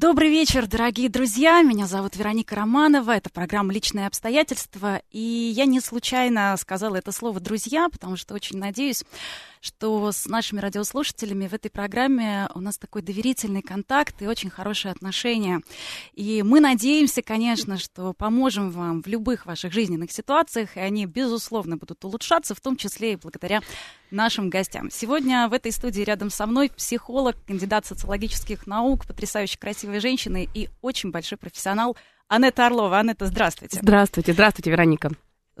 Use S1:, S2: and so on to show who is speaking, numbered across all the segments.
S1: Добрый вечер, дорогие друзья. Меня зовут Вероника Романова. Это программа «Личные обстоятельства». И я не случайно сказала это слово «друзья», потому что очень надеюсь, что с нашими радиослушателями в этой программе у нас такой доверительный контакт и очень хорошие отношения. И мы надеемся, конечно, что поможем вам в любых ваших жизненных ситуациях, и они, безусловно, будут улучшаться, в том числе и благодаря нашим гостям. Сегодня в этой студии рядом со мной психолог, кандидат социологических наук, потрясающе красивая женщина и очень большой профессионал Анетта Орлова. Анетта, здравствуйте.
S2: Здравствуйте, здравствуйте, Вероника.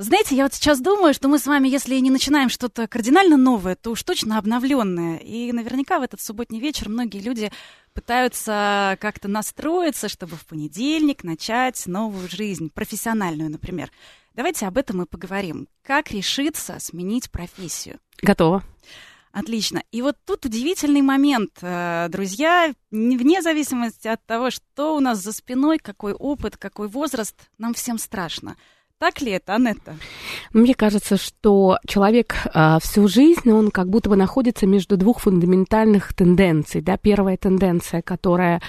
S1: Знаете, я вот сейчас думаю, что мы с вами, если не начинаем что-то кардинально новое, то уж точно обновленное. И наверняка в этот субботний вечер многие люди пытаются как-то настроиться, чтобы в понедельник начать новую жизнь, профессиональную, например. Давайте об этом и поговорим. Как решиться сменить профессию?
S2: Готово.
S1: Отлично. И вот тут удивительный момент, э, друзья, вне зависимости от того, что у нас за спиной, какой опыт, какой возраст, нам всем страшно. Так ли это, Анетта?
S2: Мне кажется, что человек э, всю жизнь, он как будто бы находится между двух фундаментальных тенденций. Да? Первая тенденция, которая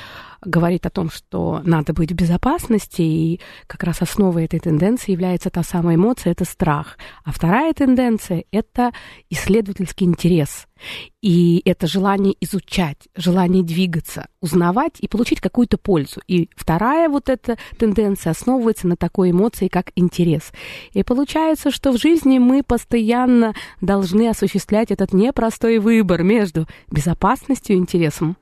S2: говорит о том, что надо быть в безопасности, и как раз основой этой тенденции является та самая эмоция, это страх. А вторая тенденция — это исследовательский интерес. И это желание изучать, желание двигаться, узнавать и получить какую-то пользу. И вторая вот эта тенденция основывается на такой эмоции, как интерес. И получается, что в жизни мы постоянно должны осуществлять этот непростой выбор между безопасностью и интересом.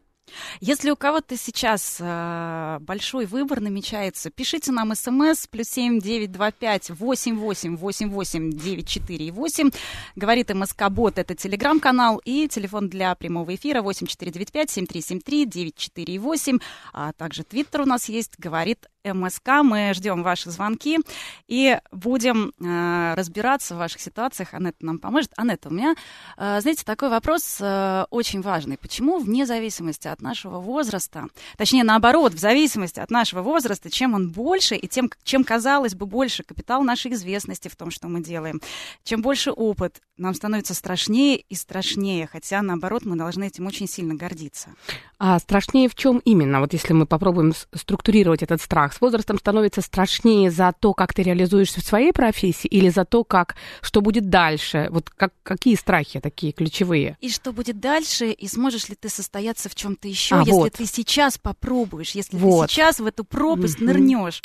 S1: Если у кого-то сейчас э, большой выбор намечается, пишите нам смс плюс семь девять два пять восемь восемь восемь восемь девять четыре восемь. Говорит МСК Бот, это телеграм-канал и телефон для прямого эфира восемь четыре девять пять семь три семь три девять четыре восемь. А также твиттер у нас есть, говорит МСК. Мы ждем ваши звонки и будем э, разбираться в ваших ситуациях. Анетта нам поможет. Анетта, у меня, э, знаете, такой вопрос э, очень важный. Почему вне зависимости от нашего возраста, точнее, наоборот, в зависимости от нашего возраста, чем он больше и тем, чем, казалось бы, больше капитал нашей известности в том, что мы делаем, чем больше опыт, нам становится страшнее и страшнее, хотя, наоборот, мы должны этим очень сильно гордиться.
S2: А страшнее в чем именно? Вот если мы попробуем структурировать этот страх, с возрастом становится страшнее за то, как ты реализуешься в своей профессии, или за то, как, что будет дальше? Вот как, какие страхи такие ключевые?
S1: И что будет дальше, и сможешь ли ты состояться в чем-то еще, а, если вот. ты сейчас попробуешь, если вот. ты сейчас в эту пропасть mm-hmm. нырнешь?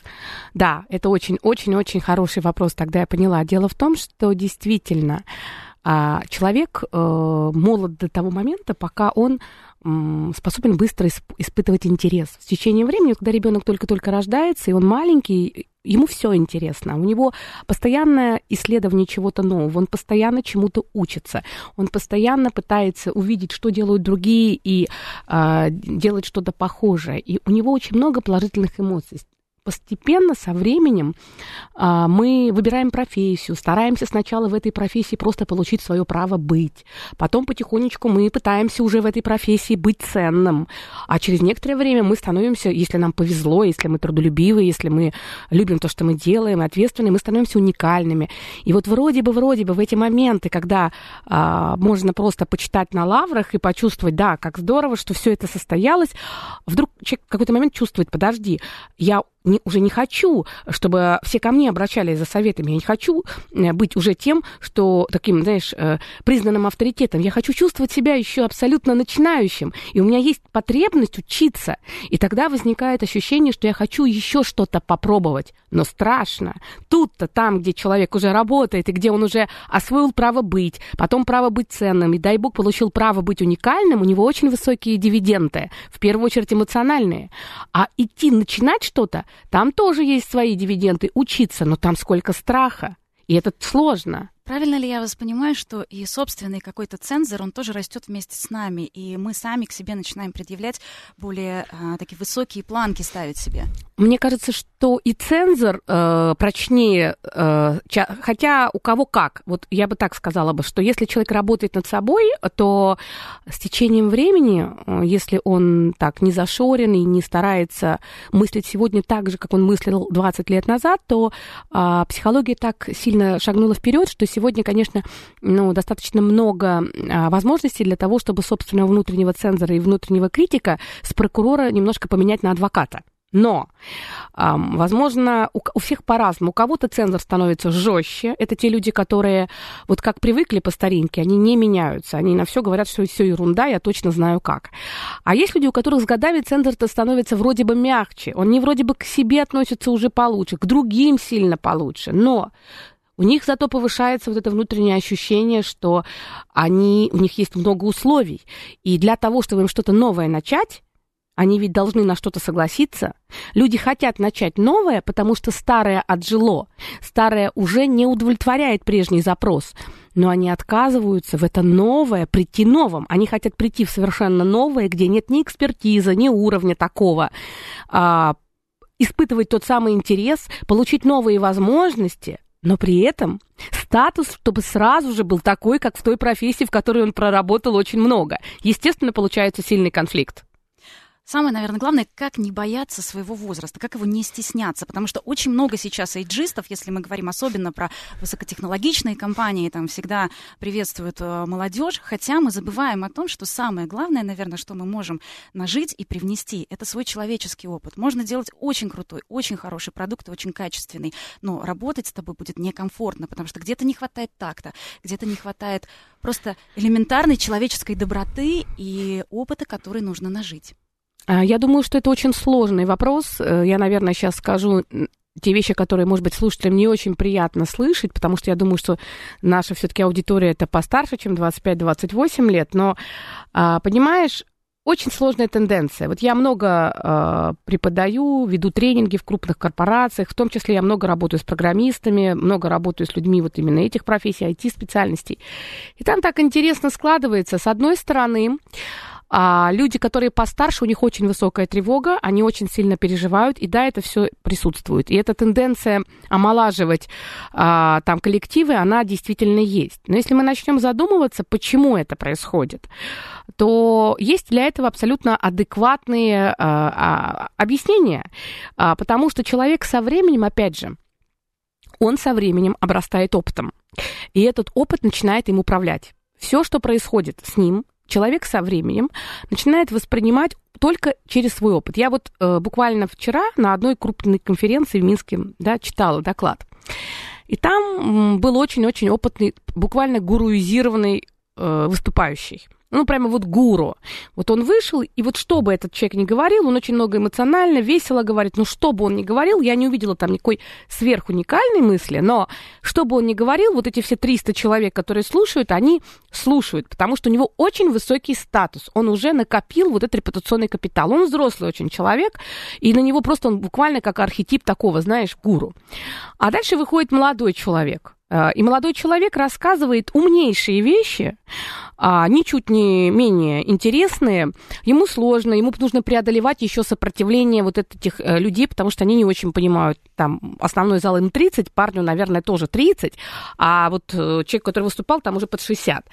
S2: Да, это очень-очень-очень хороший вопрос, тогда я поняла. Дело в том, что действительно а, человек э, молод до того момента, пока он способен быстро испытывать интерес. В течение времени, когда ребенок только-только рождается, и он маленький, ему все интересно. У него постоянное исследование чего-то нового, он постоянно чему-то учится, он постоянно пытается увидеть, что делают другие, и э, делать что-то похожее. И у него очень много положительных эмоций постепенно, со временем, а, мы выбираем профессию, стараемся сначала в этой профессии просто получить свое право быть. Потом потихонечку мы пытаемся уже в этой профессии быть ценным. А через некоторое время мы становимся, если нам повезло, если мы трудолюбивы, если мы любим то, что мы делаем, ответственны, мы становимся уникальными. И вот вроде бы, вроде бы в эти моменты, когда а, можно просто почитать на лаврах и почувствовать, да, как здорово, что все это состоялось, вдруг человек в какой-то момент чувствует, подожди, я не, уже не хочу, чтобы все ко мне обращались за советами. Я не хочу э, быть уже тем, что таким, знаешь, э, признанным авторитетом. Я хочу чувствовать себя еще абсолютно начинающим. И у меня есть потребность учиться. И тогда возникает ощущение, что я хочу еще что-то попробовать. Но страшно. Тут-то, там, где человек уже работает, и где он уже освоил право быть, потом право быть ценным, и дай бог получил право быть уникальным, у него очень высокие дивиденды, в первую очередь эмоциональные. А идти начинать что-то, там тоже есть свои дивиденды, учиться, но там сколько страха. И это сложно.
S1: Правильно ли я вас понимаю, что и собственный какой-то цензор, он тоже растет вместе с нами, и мы сами к себе начинаем предъявлять более а, такие высокие планки ставить себе?
S2: Мне кажется, что и цензор э, прочнее, э, ча- хотя у кого как. Вот я бы так сказала бы, что если человек работает над собой, то с течением времени, э, если он так не зашорен и не старается мыслить сегодня так же, как он мыслил 20 лет назад, то э, психология так сильно шагнула вперед, что сегодня, конечно, ну, достаточно много э, возможностей для того, чтобы собственного внутреннего цензора и внутреннего критика с прокурора немножко поменять на адвоката. Но, возможно, у всех по-разному. У кого-то цензор становится жестче. Это те люди, которые вот как привыкли по старинке, они не меняются. Они на все говорят, что все ерунда, я точно знаю как. А есть люди, у которых с годами цензор-то становится вроде бы мягче. Он не вроде бы к себе относится уже получше, к другим сильно получше. Но у них зато повышается вот это внутреннее ощущение, что они, у них есть много условий. И для того, чтобы им что-то новое начать, они ведь должны на что-то согласиться. Люди хотят начать новое, потому что старое отжило. Старое уже не удовлетворяет прежний запрос. Но они отказываются в это новое прийти новым. Они хотят прийти в совершенно новое, где нет ни экспертизы, ни уровня такого. А, испытывать тот самый интерес, получить новые возможности, но при этом статус, чтобы сразу же был такой, как в той профессии, в которой он проработал очень много. Естественно, получается сильный конфликт.
S1: Самое, наверное, главное, как не бояться своего возраста, как его не стесняться, потому что очень много сейчас эйджистов, если мы говорим особенно про высокотехнологичные компании, там всегда приветствуют э, молодежь, хотя мы забываем о том, что самое главное, наверное, что мы можем нажить и привнести, это свой человеческий опыт. Можно делать очень крутой, очень хороший продукт, очень качественный, но работать с тобой будет некомфортно, потому что где-то не хватает такта, где-то не хватает просто элементарной человеческой доброты и опыта, который нужно нажить.
S2: А, я думаю, что это очень сложный вопрос. Э, я, наверное, сейчас скажу те вещи, которые, может быть, слушателям не очень приятно слышать, потому что я думаю, что наша все-таки аудитория это постарше, чем 25-28 лет. Но, а, понимаешь, очень сложная тенденция. Вот я много э, преподаю, веду тренинги в крупных корпорациях, в том числе я много работаю с программистами, много работаю с людьми вот именно этих профессий, IT-специальностей. И там так интересно складывается. С одной стороны, а люди, которые постарше, у них очень высокая тревога, они очень сильно переживают, и да, это все присутствует. И эта тенденция омолаживать а, там коллективы, она действительно есть. Но если мы начнем задумываться, почему это происходит, то есть для этого абсолютно адекватные а, а, объяснения, а, потому что человек со временем, опять же, он со временем обрастает опытом, и этот опыт начинает им управлять. Все, что происходит с ним, человек со временем начинает воспринимать только через свой опыт. Я вот э, буквально вчера на одной крупной конференции в Минске да, читала доклад. И там был очень-очень опытный, буквально гуруизированный э, выступающий ну, прямо вот гуру. Вот он вышел, и вот что бы этот человек ни говорил, он очень много эмоционально, весело говорит, ну, что бы он ни говорил, я не увидела там никакой сверхуникальной мысли, но что бы он ни говорил, вот эти все 300 человек, которые слушают, они слушают, потому что у него очень высокий статус, он уже накопил вот этот репутационный капитал, он взрослый очень человек, и на него просто он буквально как архетип такого, знаешь, гуру. А дальше выходит молодой человек, э, и молодой человек рассказывает умнейшие вещи, а, ничуть не менее интересные. Ему сложно, ему нужно преодолевать еще сопротивление вот этих э, людей, потому что они не очень понимают, там, основной зал им 30, парню, наверное, тоже 30, а вот э, человек, который выступал, там уже под 60.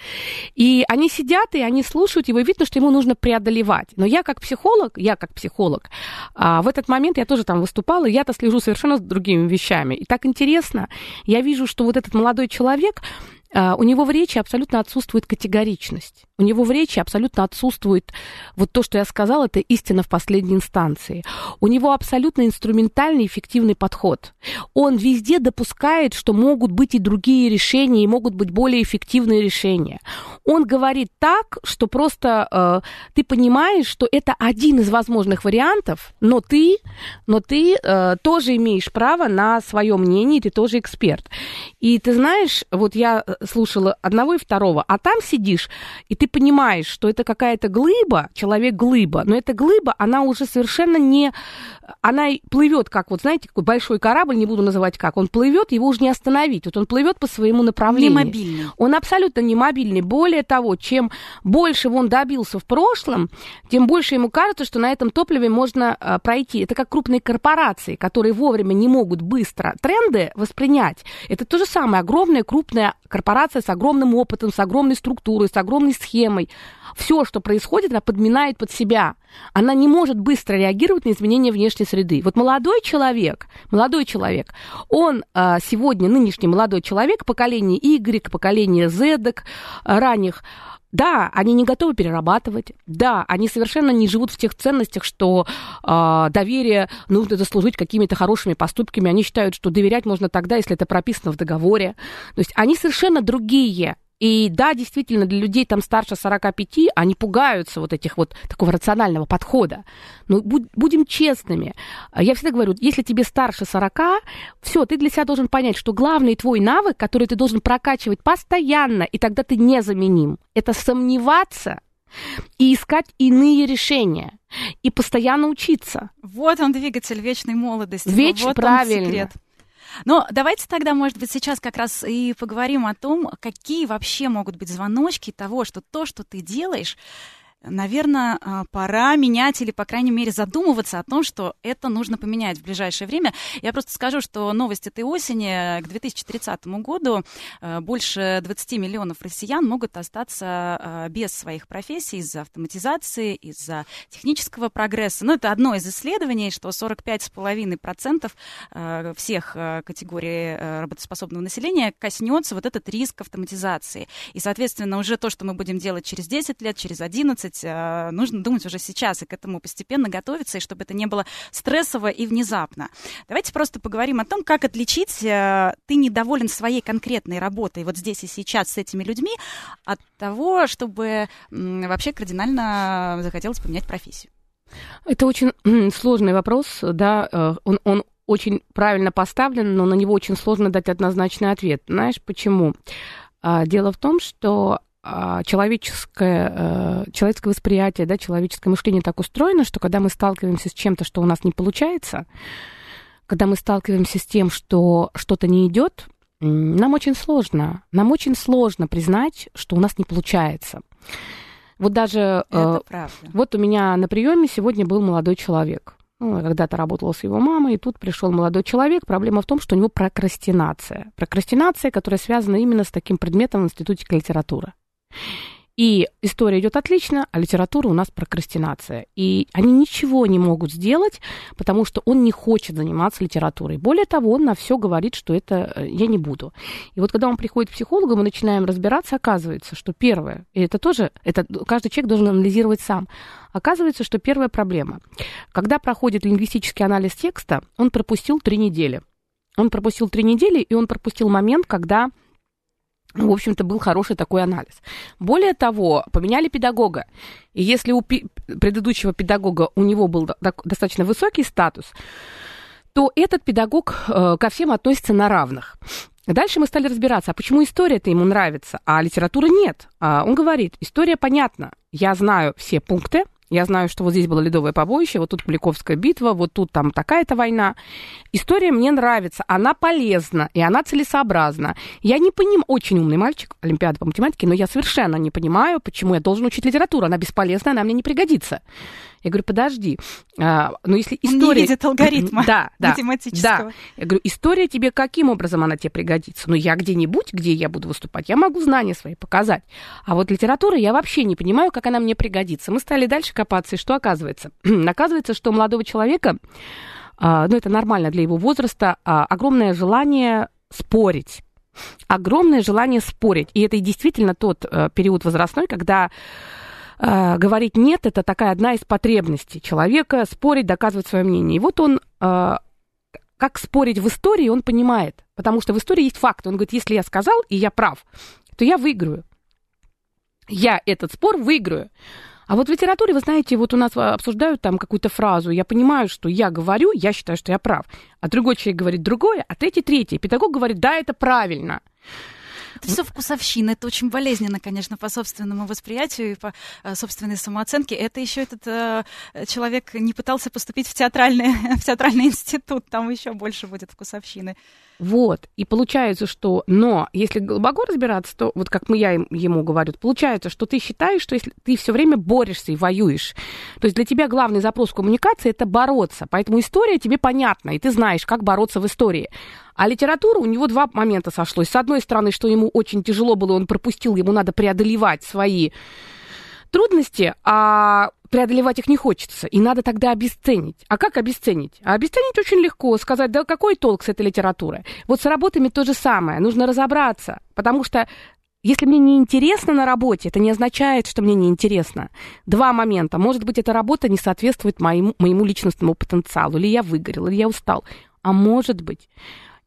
S2: И они сидят, и они слушают его, и видно, что ему нужно преодолевать. Но я как психолог, я как психолог, а, в этот момент я тоже там выступала, и я-то слежу совершенно с другими вещами. И так интересно, я вижу, что вот этот молодой человек, у него в речи абсолютно отсутствует категоричность. У него в речи абсолютно отсутствует вот то, что я сказала, это истина в последней инстанции. У него абсолютно инструментальный эффективный подход. Он везде допускает, что могут быть и другие решения, и могут быть более эффективные решения. Он говорит так, что просто э, ты понимаешь, что это один из возможных вариантов, но ты, но ты э, тоже имеешь право на свое мнение, ты тоже эксперт. И ты знаешь, вот я э, слушала одного и второго, а там сидишь, и ты понимаешь, что это какая-то глыба, человек-глыба, но эта глыба, она уже совершенно не... Она плывет, как вот, знаете, какой большой корабль, не буду называть как, он плывет, его уже не остановить. Вот он плывет по своему направлению.
S1: Не мобильный.
S2: Он абсолютно не мобильный. Более более того, чем больше он добился в прошлом, тем больше ему кажется, что на этом топливе можно а, пройти. Это как крупные корпорации, которые вовремя не могут быстро тренды воспринять. Это то же самое. Огромная крупная корпорация с огромным опытом, с огромной структурой, с огромной схемой. Все, что происходит, она подминает под себя. Она не может быстро реагировать на изменения внешней среды. Вот молодой человек, молодой человек, он а, сегодня, нынешний молодой человек, поколение Y, поколение Z, ранних, да, они не готовы перерабатывать. Да, они совершенно не живут в тех ценностях, что э, доверие нужно заслужить какими-то хорошими поступками. Они считают, что доверять можно тогда, если это прописано в договоре. То есть они совершенно другие. И да, действительно, для людей там старше 45, они пугаются вот этих вот такого рационального подхода. Но будь, будем честными. Я всегда говорю, если тебе старше 40, все, ты для себя должен понять, что главный твой навык, который ты должен прокачивать постоянно, и тогда ты незаменим, это сомневаться и искать иные решения и постоянно учиться.
S1: Вот он двигатель вечной молодости.
S2: Веч,
S1: вот
S2: правильно.
S1: Он секрет. Но давайте тогда, может быть, сейчас как раз и поговорим о том, какие вообще могут быть звоночки того, что то, что ты делаешь, наверное, а, пора менять или, по крайней мере, задумываться о том, что это нужно поменять в ближайшее время. Я просто скажу, что новость этой осени к 2030 году а, больше 20 миллионов россиян могут остаться а, без своих профессий из-за автоматизации, из-за технического прогресса. Но это одно из исследований, что 45,5% всех категорий работоспособного населения коснется вот этот риск автоматизации. И, соответственно, уже то, что мы будем делать через 10 лет, через 11, делать, э, нужно думать уже сейчас и к этому постепенно готовиться, и чтобы это не было стрессово и внезапно. Давайте просто поговорим о том, как отличить э, ты недоволен своей конкретной работой вот здесь и сейчас с этими людьми от того, чтобы вообще кардинально захотелось поменять профессию.
S2: Это очень сложный вопрос, да, э, он, он очень правильно поставлен, но на него очень сложно дать однозначный ответ. Знаешь почему? А, дело в том, что человеческое, э, человеческое восприятие, да, человеческое мышление так устроено, что когда мы сталкиваемся с чем-то, что у нас не получается, когда мы сталкиваемся с тем, что что-то не идет, нам очень сложно. Нам очень сложно признать, что у нас не получается. Вот даже...
S1: Это э, правда.
S2: Вот у меня на приеме сегодня был молодой человек. Ну, когда-то работала с его мамой, и тут пришел молодой человек. Проблема в том, что у него прокрастинация. Прокрастинация, которая связана именно с таким предметом в Институте литературы. И история идет отлично, а литература у нас прокрастинация. И они ничего не могут сделать, потому что он не хочет заниматься литературой. Более того, он на все говорит, что это э, я не буду. И вот когда он приходит к психологу, мы начинаем разбираться, оказывается, что первое, и это тоже, это каждый человек должен анализировать сам, оказывается, что первая проблема. Когда проходит лингвистический анализ текста, он пропустил три недели. Он пропустил три недели, и он пропустил момент, когда в общем-то, был хороший такой анализ. Более того, поменяли педагога. И если у предыдущего педагога у него был достаточно высокий статус, то этот педагог э, ко всем относится на равных. Дальше мы стали разбираться, а почему история-то ему нравится, а литература нет. А он говорит, история понятна, я знаю все пункты, я знаю, что вот здесь было ледовое побоище, вот тут Куликовская битва, вот тут там такая-то война. История мне нравится, она полезна, и она целесообразна. Я не понимаю, очень умный мальчик, Олимпиада по математике, но я совершенно не понимаю, почему я должен учить литературу. Она бесполезна, она мне не пригодится. Я говорю, подожди, а, но если история... Он
S1: не видит алгоритма
S2: да, да,
S1: математического.
S2: Да. Я говорю, история тебе каким образом она тебе пригодится? Ну, я где-нибудь, где я буду выступать, я могу знания свои показать. А вот литература я вообще не понимаю, как она мне пригодится. Мы стали дальше копаться, и что оказывается? оказывается, что у молодого человека, а, ну, это нормально для его возраста, а, огромное желание спорить огромное желание спорить. И это действительно тот э, период возрастной, когда э, говорить нет, это такая одна из потребностей человека, спорить, доказывать свое мнение. И вот он, э, как спорить в истории, он понимает, потому что в истории есть факт. Он говорит, если я сказал, и я прав, то я выиграю. Я этот спор выиграю. А вот в литературе, вы знаете, вот у нас обсуждают там какую-то фразу, я понимаю, что я говорю, я считаю, что я прав, а другой человек говорит другое, а третий третий. Педагог говорит, да, это правильно.
S1: Это все вкусовщина, это очень болезненно, конечно, по собственному восприятию и по э, собственной самооценке. Это еще этот э, человек не пытался поступить в театральный, в театральный институт, там еще больше будет вкусовщины.
S2: Вот. И получается, что... Но если глубоко разбираться, то вот как мы я ему говорю, получается, что ты считаешь, что если ты все время борешься и воюешь, то есть для тебя главный запрос коммуникации — это бороться. Поэтому история тебе понятна, и ты знаешь, как бороться в истории. А литература у него два момента сошлось. С одной стороны, что ему очень тяжело было, он пропустил, ему надо преодолевать свои трудности, а преодолевать их не хочется, и надо тогда обесценить. А как обесценить? А обесценить очень легко, сказать, да какой толк с этой литературы? Вот с работами то же самое, нужно разобраться, потому что если мне не интересно на работе, это не означает, что мне не интересно. Два момента. Может быть, эта работа не соответствует моему, моему личностному потенциалу, или я выгорел, или я устал. А может быть,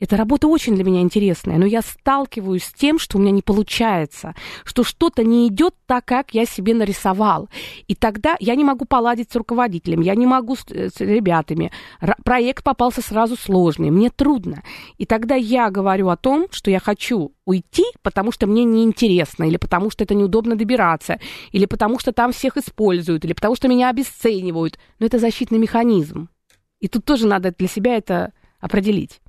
S2: эта работа очень для меня интересная, но я сталкиваюсь с тем, что у меня не получается, что что-то не идет так, как я себе нарисовал. И тогда я не могу поладить с руководителем, я не могу с, э, с ребятами. Р- проект попался сразу сложный, мне трудно. И тогда я говорю о том, что я хочу уйти, потому что мне неинтересно, или потому что это неудобно добираться, или потому что там всех используют, или потому что меня обесценивают. Но это защитный механизм. И тут тоже надо для себя это определить.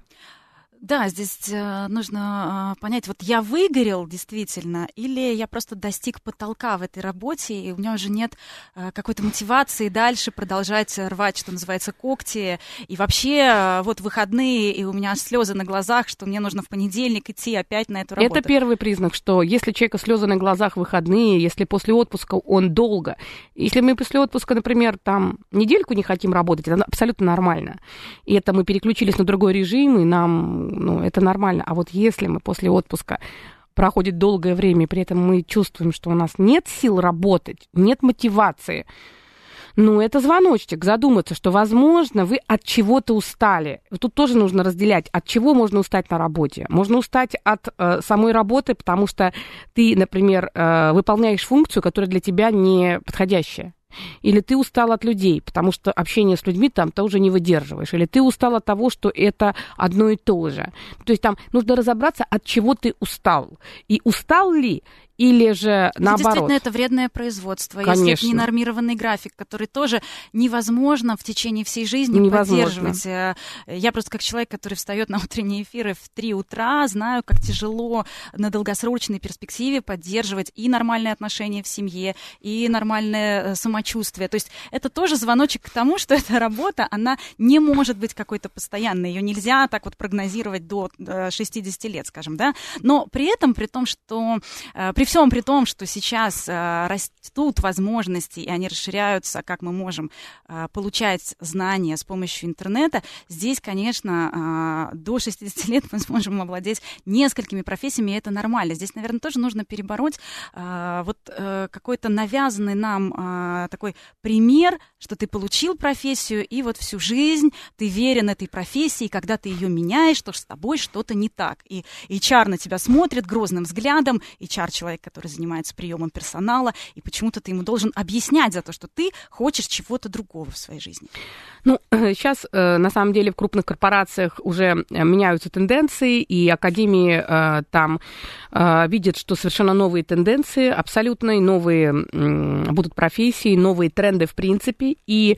S1: Да, здесь э, нужно э, понять, вот я выгорел действительно, или я просто достиг потолка в этой работе, и у меня уже нет э, какой-то мотивации дальше продолжать рвать, что называется, когти, и вообще вот выходные, и у меня слезы на глазах, что мне нужно в понедельник идти опять на эту работу.
S2: Это первый признак, что если человека слезы на глазах выходные, если после отпуска он долго, если мы после отпуска, например, там недельку не хотим работать, это абсолютно нормально. И это мы переключились на другой режим, и нам ну, это нормально. А вот если мы после отпуска проходит долгое время, и при этом мы чувствуем, что у нас нет сил работать, нет мотивации, ну, это звоночек, задуматься, что, возможно, вы от чего-то устали. Тут тоже нужно разделять, от чего можно устать на работе. Можно устать от э, самой работы, потому что ты, например, э, выполняешь функцию, которая для тебя не подходящая. Или ты устал от людей, потому что общение с людьми там ты уже не выдерживаешь. Или ты устал от того, что это одно и то же. То есть там нужно разобраться, от чего ты устал. И устал ли, или же наоборот.
S1: Действительно, это вредное производство. Конечно. Если это ненормированный график, который тоже невозможно в течение всей жизни невозможно. поддерживать. Э, я просто как человек, который встает на утренние эфиры в 3 утра, знаю, как тяжело на долгосрочной перспективе поддерживать и нормальные отношения в семье, и нормальное э, самочувствие. То есть это тоже звоночек к тому, что эта работа, она не может быть какой-то постоянной. Ее нельзя так вот прогнозировать до 60 э, лет, скажем, да. Но при этом, при том, что при всем при том, что сейчас э, растут возможности, и они расширяются, как мы можем э, получать знания с помощью интернета, здесь, конечно, э, до 60 лет мы сможем овладеть несколькими профессиями, и это нормально. Здесь, наверное, тоже нужно перебороть э, вот э, какой-то навязанный нам э, такой пример, что ты получил профессию, и вот всю жизнь ты верен этой профессии, и когда ты ее меняешь, то с тобой что-то не так. И HR на тебя смотрит грозным взглядом, HR человек который занимается приемом персонала, и почему-то ты ему должен объяснять за то, что ты хочешь чего-то другого в своей жизни.
S2: Ну, сейчас, э, на самом деле, в крупных корпорациях уже э, меняются тенденции, и академии э, там видят, что совершенно новые тенденции, абсолютно новые будут профессии, новые тренды в принципе, и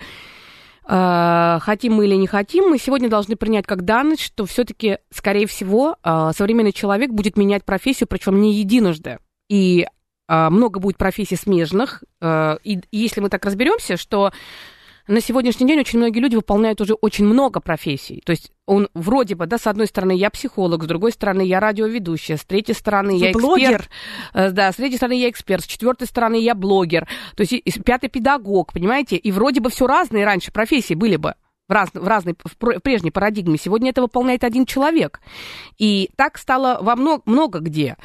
S2: хотим мы или не хотим, мы сегодня должны принять как данность, что все-таки, скорее всего, современный человек будет менять профессию, причем не единожды и э, много будет профессий смежных. Э, и, и если мы так разберемся, что на сегодняшний день очень многие люди выполняют уже очень много профессий. То есть он вроде бы, да, с одной стороны я психолог, с другой стороны я радиоведущая, с третьей стороны Вы я блогер. эксперт. Да, с третьей стороны я эксперт, с четвертой стороны я блогер. То есть и, пятый педагог, понимаете? И вроде бы все разные раньше профессии были бы в, раз, в разной, в прежней парадигме. Сегодня это выполняет один человек. И так стало во много, много где.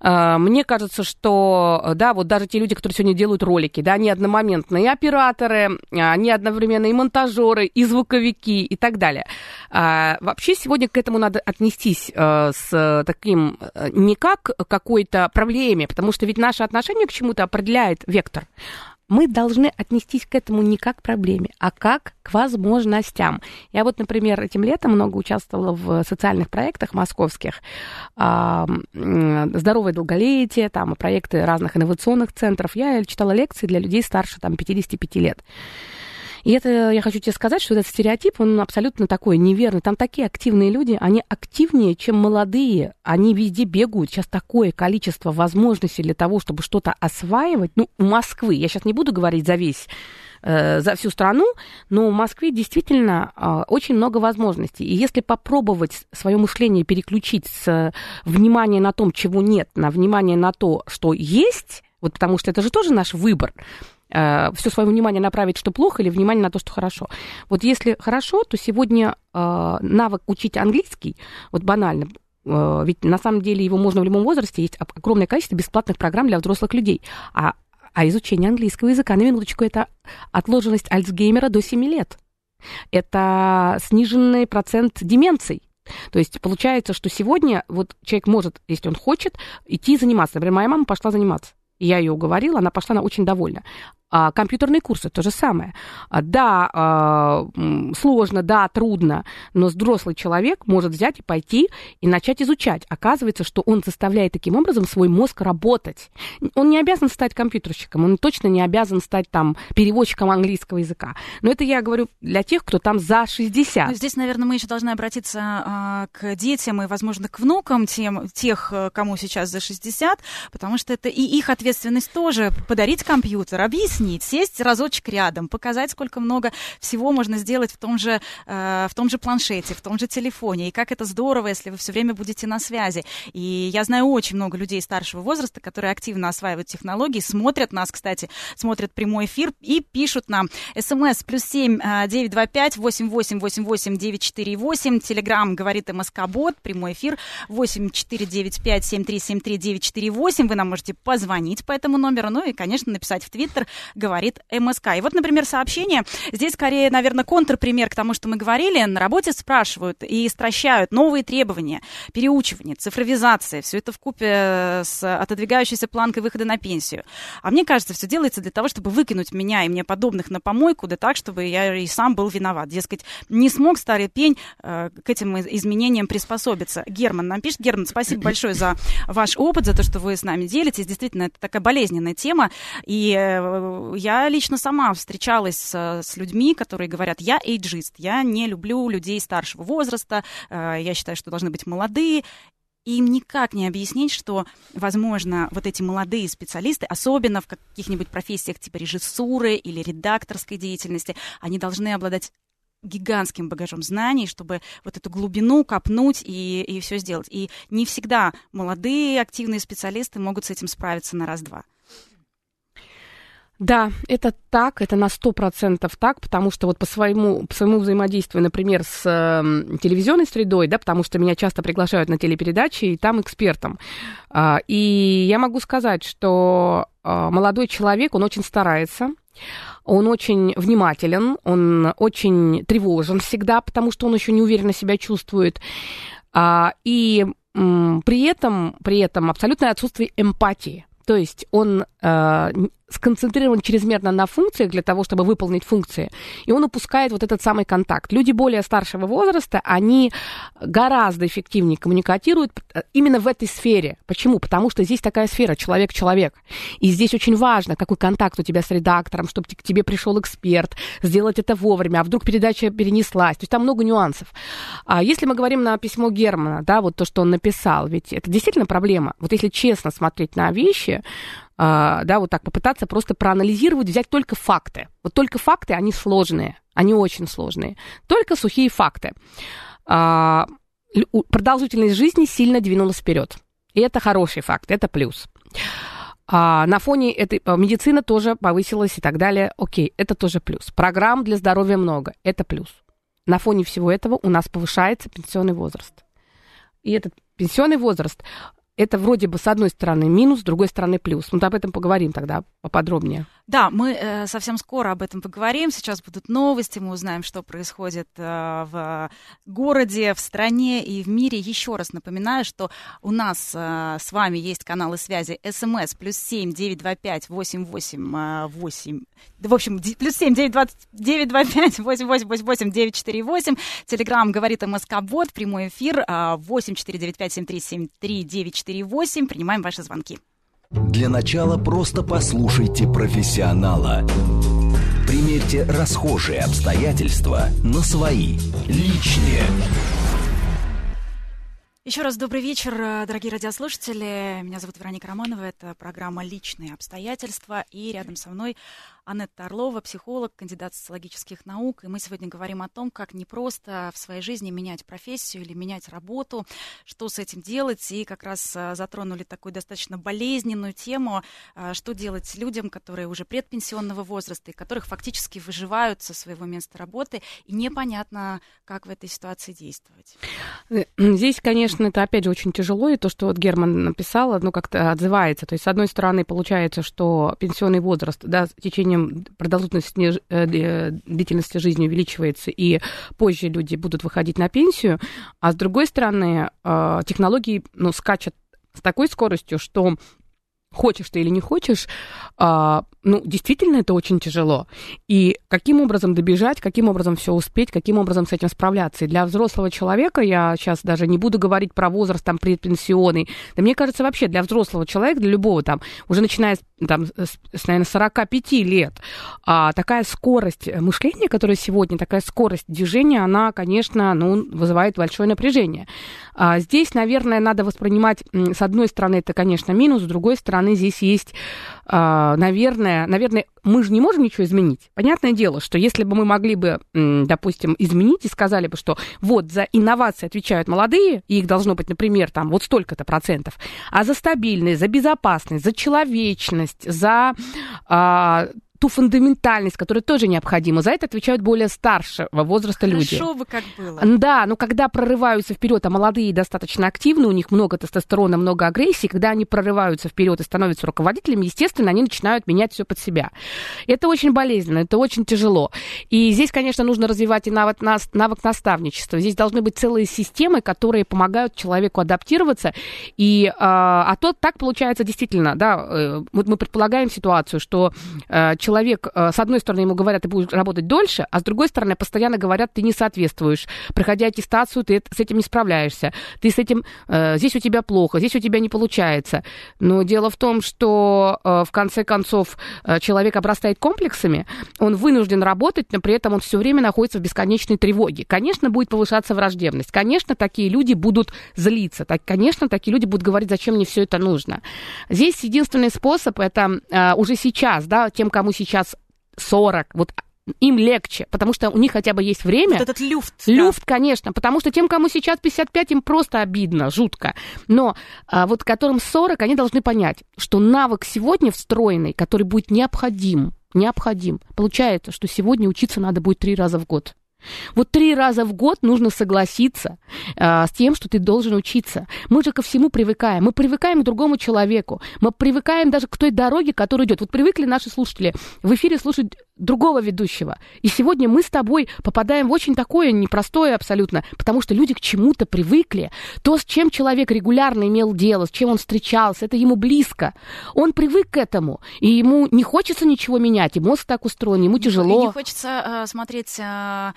S2: А, мне кажется, что, да, вот даже те люди, которые сегодня делают ролики, да, они одномоментно и операторы, они одновременно и монтажеры, и звуковики, и так далее. А, вообще сегодня к этому надо отнестись с таким, не как какой-то проблеме, потому что ведь наше отношение к чему-то определяет вектор мы должны отнестись к этому не как к проблеме, а как к возможностям. Я вот, например, этим летом много участвовала в социальных проектах московских. Здоровое долголетие, там проекты разных инновационных центров. Я читала лекции для людей старше там, 55 лет. И это, я хочу тебе сказать, что этот стереотип, он абсолютно такой неверный. Там такие активные люди, они активнее, чем молодые. Они везде бегают. Сейчас такое количество возможностей для того, чтобы что-то осваивать. Ну, у Москвы, я сейчас не буду говорить за весь э, за всю страну, но в Москве действительно э, очень много возможностей. И если попробовать свое мышление переключить с внимания на том, чего нет, на внимание на то, что есть, вот потому что это же тоже наш выбор, э, все свое внимание направить, что плохо, или внимание на то, что хорошо. Вот если хорошо, то сегодня э, навык учить английский, вот банально, э, ведь на самом деле его можно в любом возрасте, есть огромное количество бесплатных программ для взрослых людей. А, а изучение английского языка, на минуточку, это отложенность Альцгеймера до 7 лет. Это сниженный процент деменций. То есть получается, что сегодня вот человек может, если он хочет, идти заниматься. Например, моя мама пошла заниматься. Я ее уговорила, она пошла, она очень довольна. А, компьютерные курсы то же самое. А, да, а, сложно, да, трудно, но взрослый человек может взять и пойти и начать изучать. Оказывается, что он заставляет таким образом свой мозг работать. Он не обязан стать компьютерщиком, он точно не обязан стать там переводчиком английского языка. Но это я говорю для тех, кто там за 60.
S1: Но здесь, наверное, мы еще должны обратиться а, к детям и, возможно, к внукам тем, тех, э, кому сейчас за 60, потому что это и их ответственность тоже подарить компьютер, объяснить объяснить, сесть разочек рядом, показать, сколько много всего можно сделать в том же, э, в том же планшете, в том же телефоне, и как это здорово, если вы все время будете на связи. И я знаю очень много людей старшего возраста, которые активно осваивают технологии, смотрят нас, кстати, смотрят прямой эфир и пишут нам. Смс плюс семь э, девять два пять восемь восемь восемь восемь девять четыре восемь, телеграмм говорит МСК Бот, прямой эфир восемь четыре девять пять семь три семь три девять четыре восемь, вы нам можете позвонить по этому номеру, ну и, конечно, написать в Твиттер говорит МСК. И вот, например, сообщение, здесь скорее, наверное, контрпример к тому, что мы говорили, на работе спрашивают и стращают новые требования, переучивание, цифровизация, все это в купе с отодвигающейся планкой выхода на пенсию. А мне кажется, все делается для того, чтобы выкинуть меня и мне подобных на помойку, да так, чтобы я и сам был виноват. Дескать, не смог старый пень э, к этим изменениям приспособиться. Герман нам пишет. Герман, спасибо большое за ваш опыт, за то, что вы с нами делитесь. Действительно, это такая болезненная тема. И э, я лично сама встречалась с, с людьми, которые говорят, я эйджист, я не люблю людей старшего возраста, э, я считаю, что должны быть молодые. И им никак не объяснить, что, возможно, вот эти молодые специалисты, особенно в каких-нибудь профессиях типа режиссуры или редакторской деятельности, они должны обладать гигантским багажом знаний, чтобы вот эту глубину копнуть и, и все сделать. И не всегда молодые активные специалисты могут с этим справиться на раз-два.
S2: Да, это так, это на сто процентов так, потому что вот по своему, по своему взаимодействию, например, с э, телевизионной средой, да, потому что меня часто приглашают на телепередачи, и там экспертом. Э, и я могу сказать, что э, молодой человек, он очень старается, он очень внимателен, он очень тревожен всегда, потому что он еще не уверенно себя чувствует. А, и при этом, при этом абсолютное отсутствие эмпатии. То есть он э, сконцентрирован чрезмерно на функциях для того, чтобы выполнить функции, и он упускает вот этот самый контакт. Люди более старшего возраста, они гораздо эффективнее коммуникатируют э, именно в этой сфере. Почему? Потому что здесь такая сфера человек-человек. И здесь очень важно, какой контакт у тебя с редактором, чтобы к тебе пришел эксперт, сделать это вовремя, а вдруг передача перенеслась. То есть там много нюансов. А если мы говорим на письмо Германа, да, вот то, что он написал, ведь это действительно проблема. Вот если честно смотреть на вещи, да, вот так попытаться просто проанализировать, взять только факты. Вот только факты, они сложные, они очень сложные. Только сухие факты. А, продолжительность жизни сильно двинулась вперед. И это хороший факт, это плюс. А, на фоне этой медицина тоже повысилась и так далее. Окей, это тоже плюс. Программ для здоровья много, это плюс. На фоне всего этого у нас повышается пенсионный возраст. И этот пенсионный возраст это вроде бы с одной стороны минус, с другой стороны плюс. Мы об этом поговорим тогда поподробнее.
S1: Да, мы э, совсем скоро об этом поговорим. Сейчас будут новости, мы узнаем, что происходит э, в городе, в стране и в мире. Еще раз напоминаю, что у нас э, с вами есть каналы связи СМС плюс семь девять два пять восемь восемь э, восемь. В общем, плюс семь девять девять два пять восемь восемь восемь восемь девять четыре восемь. Телеграмм говорит МСК Бот, прямой эфир э, восемь четыре девять пять семь три семь три девять четыре восемь. Принимаем ваши звонки.
S3: Для начала просто послушайте профессионала. Примерьте расхожие обстоятельства на свои, личные.
S1: Еще раз добрый вечер, э, дорогие радиослушатели. Меня зовут Вероника Романова. Это программа «Личные обстоятельства». И рядом со мной Анетта Орлова, психолог, кандидат социологических наук. И мы сегодня говорим о том, как не просто в своей жизни менять профессию или менять работу, что с этим делать. И как раз э, затронули такую достаточно болезненную тему, э, что делать людям, которые уже предпенсионного возраста и которых фактически выживают со своего места работы. И непонятно, как в этой ситуации действовать.
S2: Э, здесь, конечно, это опять же очень тяжело. И то, что вот Герман написал, ну как-то отзывается. То есть, с одной стороны, получается, что пенсионный возраст да, в течение продолжительность э, длительности жизни увеличивается, и позже люди будут выходить на пенсию, а с другой стороны, э, технологии ну, скачут с такой скоростью, что хочешь ты или не хочешь, а, ну, действительно это очень тяжело. И каким образом добежать, каким образом все успеть, каким образом с этим справляться. И для взрослого человека, я сейчас даже не буду говорить про возраст там предпенсионный, да мне кажется, вообще для взрослого человека, для любого там, уже начиная с, там, с, наверное, 45 лет, а, такая скорость мышления, которая сегодня, такая скорость движения, она, конечно, ну, вызывает большое напряжение. А, здесь, наверное, надо воспринимать, с одной стороны, это, конечно, минус, с другой стороны, здесь есть, наверное, наверное, мы же не можем ничего изменить. Понятное дело, что если бы мы могли бы, допустим, изменить и сказали бы, что вот за инновации отвечают молодые, и их должно быть, например, там вот столько-то процентов, а за стабильность, за безопасность, за человечность, за а, ту фундаментальность, которая тоже необходима. За это отвечают более старшего возраста
S1: Хорошо
S2: люди.
S1: Хорошо бы как было.
S2: Да, но когда прорываются вперед, а молодые достаточно активны, у них много тестостерона, много агрессии, когда они прорываются вперед и становятся руководителями, естественно, они начинают менять все под себя. Это очень болезненно, это очень тяжело. И здесь, конечно, нужно развивать и навык, навык наставничества. Здесь должны быть целые системы, которые помогают человеку адаптироваться. И, а, а то так получается действительно, да, э, вот мы предполагаем ситуацию, что человек человек, э, с одной стороны, ему говорят, ты будешь работать дольше, а с другой стороны, постоянно говорят, ты не соответствуешь. Проходя аттестацию, ты с этим не справляешься. Ты с этим... Э, здесь у тебя плохо, здесь у тебя не получается. Но дело в том, что э, в конце концов человек обрастает комплексами, он вынужден работать, но при этом он все время находится в бесконечной тревоге. Конечно, будет повышаться враждебность. Конечно, такие люди будут злиться. Так, конечно, такие люди будут говорить, зачем мне все это нужно. Здесь единственный способ, это уже сейчас, да, тем, кому сейчас 40, вот им легче, потому что у них хотя бы есть время. Вот
S1: этот люфт.
S2: Люфт, да. конечно, потому что тем, кому сейчас 55, им просто обидно, жутко. Но а, вот которым 40, они должны понять, что навык сегодня встроенный, который будет необходим, необходим. Получается, что сегодня учиться надо будет три раза в год. Вот три раза в год нужно согласиться э, с тем, что ты должен учиться. Мы же ко всему привыкаем. Мы привыкаем к другому человеку. Мы привыкаем даже к той дороге, которая идет. Вот привыкли наши слушатели в эфире слушать другого ведущего. И сегодня мы с тобой попадаем в очень такое непростое абсолютно, потому что люди к чему-то привыкли. То, с чем человек регулярно имел дело, с чем он встречался, это ему близко. Он привык к этому, и ему не хочется ничего менять, и мозг так устроен, ему тяжело.
S1: И не хочется э, смотреть, э, э,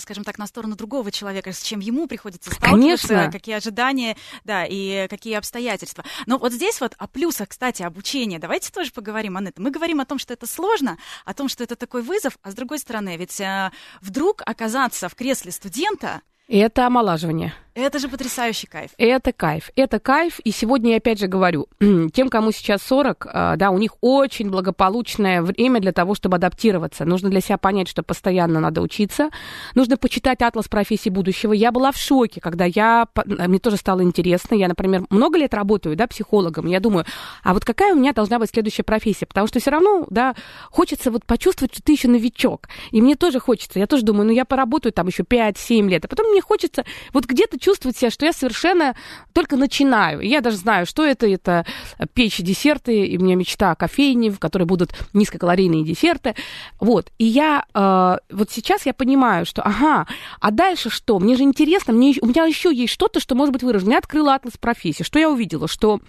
S1: скажем так, на сторону другого человека, с чем ему приходится сталкиваться, Конечно. какие ожидания, да, и какие обстоятельства. Но вот здесь вот о плюсах, кстати, обучения. Давайте тоже поговорим, Анетта. Мы говорим о том, что это сложно, о том, что это такой вызов, а с другой стороны, ведь э, вдруг оказаться в кресле студента...
S2: Это омолаживание.
S1: Это же потрясающий кайф.
S2: Это кайф. Это кайф. И сегодня я опять же говорю, тем, кому сейчас 40, а, да, у них очень благополучное время для того, чтобы адаптироваться. Нужно для себя понять, что постоянно надо учиться. Нужно почитать атлас профессий будущего. Я была в шоке, когда я... Мне тоже стало интересно. Я, например, много лет работаю, да, психологом. Я думаю, а вот какая у меня должна быть следующая профессия? Потому что все равно, да, хочется вот почувствовать, что ты еще новичок. И мне тоже хочется. Я тоже думаю, ну я поработаю там еще 5-7 лет. А потом мне хочется вот где-то чувствовать себя, что я совершенно только начинаю. Я даже знаю, что это. Это печь десерты, и у меня мечта о кофейне, в которой будут низкокалорийные десерты. Вот. И я э, вот сейчас я понимаю, что ага, а дальше что? Мне же интересно, мне, у меня еще есть что-то, что может быть выражено. Я открыла атлас профессий. Что я увидела? Что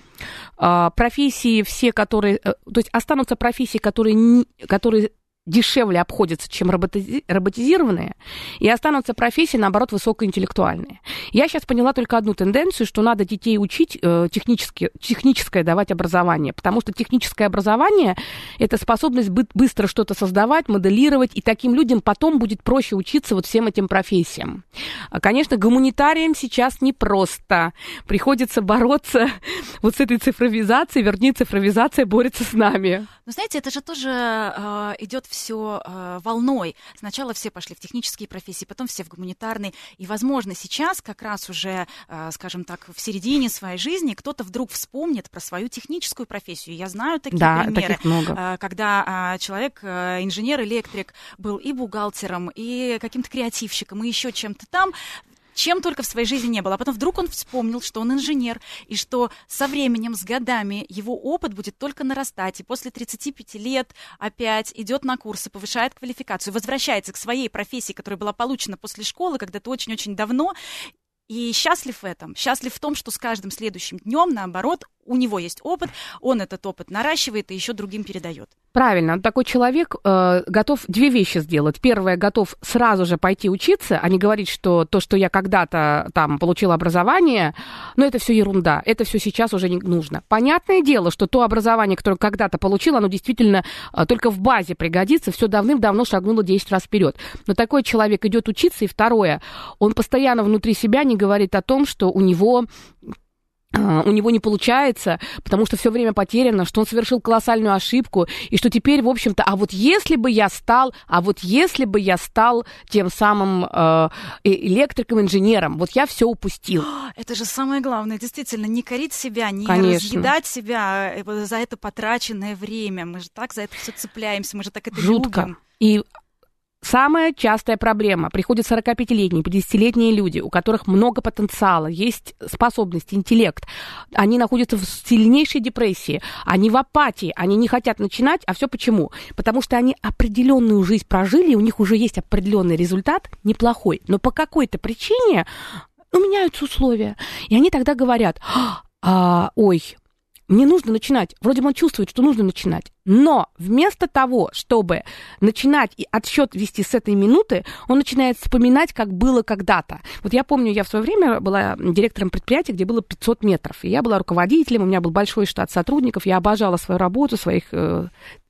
S2: э, профессии все, которые... Э, то есть останутся профессии, которые, которые дешевле обходятся, чем роботи- роботизированные, и останутся профессии, наоборот, высокоинтеллектуальные. Я сейчас поняла только одну тенденцию, что надо детей учить э, технически, техническое давать образование, потому что техническое образование это способность быстро что-то создавать, моделировать, и таким людям потом будет проще учиться вот всем этим профессиям. А, конечно, гуманитариям сейчас непросто. Приходится бороться вот с этой цифровизацией, вернее, цифровизация борется с нами.
S1: Ну, знаете, это же тоже э, идет все э, волной. Сначала все пошли в технические профессии, потом все в гуманитарные. И, возможно, сейчас как раз уже, э, скажем так, в середине своей жизни кто-то вдруг вспомнит про свою техническую профессию. Я знаю такие
S2: да,
S1: примеры,
S2: таких много.
S1: Э, когда э, человек, э, инженер-электрик, был и бухгалтером, и каким-то креативщиком, и еще чем-то там чем только в своей жизни не было. А потом вдруг он вспомнил, что он инженер, и что со временем, с годами его опыт будет только нарастать. И после 35 лет опять идет на курсы, повышает квалификацию, возвращается к своей профессии, которая была получена после школы когда-то очень-очень давно, и счастлив в этом. Счастлив в том, что с каждым следующим днем, наоборот, у него есть опыт, он этот опыт наращивает и еще другим передает.
S2: Правильно, такой человек э, готов две вещи сделать. Первое, готов сразу же пойти учиться, а не говорить, что то, что я когда-то там получил образование, ну это все ерунда, это все сейчас уже не нужно. Понятное дело, что то образование, которое когда-то получил, оно действительно э, только в базе пригодится, все давным-давно шагнуло 10 раз вперед. Но такой человек идет учиться, и второе, он постоянно внутри себя не говорит о том, что у него а, у него не получается, потому что все время потеряно, что он совершил колоссальную ошибку, и что теперь, в общем-то, а вот если бы я стал, а вот если бы я стал тем самым э, электриком, инженером, вот я все упустил.
S1: Это же самое главное, действительно, не корить себя, не Конечно. разъедать себя э, за это потраченное время. Мы же так за это все цепляемся, мы же так это
S2: Жутко.
S1: любим.
S2: И Самая частая проблема. Приходят 45-летние, 50-летние люди, у которых много потенциала, есть способность, интеллект. Они находятся в сильнейшей депрессии, они в апатии, они не хотят начинать. А все почему? Потому что они определенную жизнь прожили, у них уже есть определенный результат, неплохой. Но по какой-то причине ну, меняются условия. И они тогда говорят, а, ой, мне нужно начинать. Вроде бы он чувствует, что нужно начинать. Но вместо того, чтобы начинать и отсчет вести с этой минуты, он начинает вспоминать, как было когда-то. Вот я помню, я в свое время была директором предприятия, где было 500 метров. И я была руководителем, у меня был большой штат сотрудников, я обожала свою работу, своих э,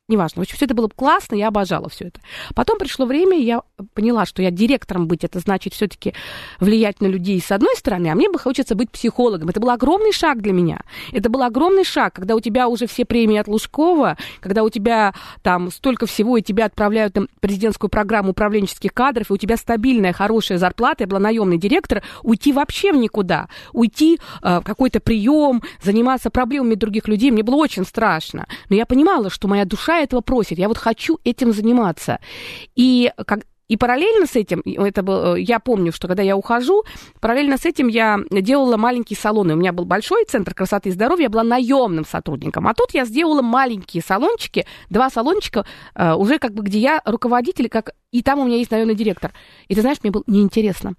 S2: неважно. В общем, все это было классно, я обожала все это. Потом пришло время, я поняла, что я директором быть, это значит все-таки влиять на людей с одной стороны, а мне бы хочется быть психологом. Это был огромный шаг для меня. Это был огромный шаг, когда у тебя уже все премии от Лужкова, когда у тебя там столько всего, и тебя отправляют на президентскую программу управленческих кадров, и у тебя стабильная, хорошая зарплата, я была наемный директор, уйти вообще в никуда, уйти э, в какой-то прием, заниматься проблемами других людей, мне было очень страшно. Но я понимала, что моя душа этого просит. Я вот хочу этим заниматься. И как, и параллельно с этим, это был, э, я помню, что когда я ухожу, параллельно с этим я делала маленькие салоны. У меня был большой центр красоты и здоровья, я была наемным сотрудником. А тут я сделала маленькие салончики, два салончика, э, уже как бы где я руководитель, как, и там у меня есть наемный директор. И ты знаешь, мне было неинтересно.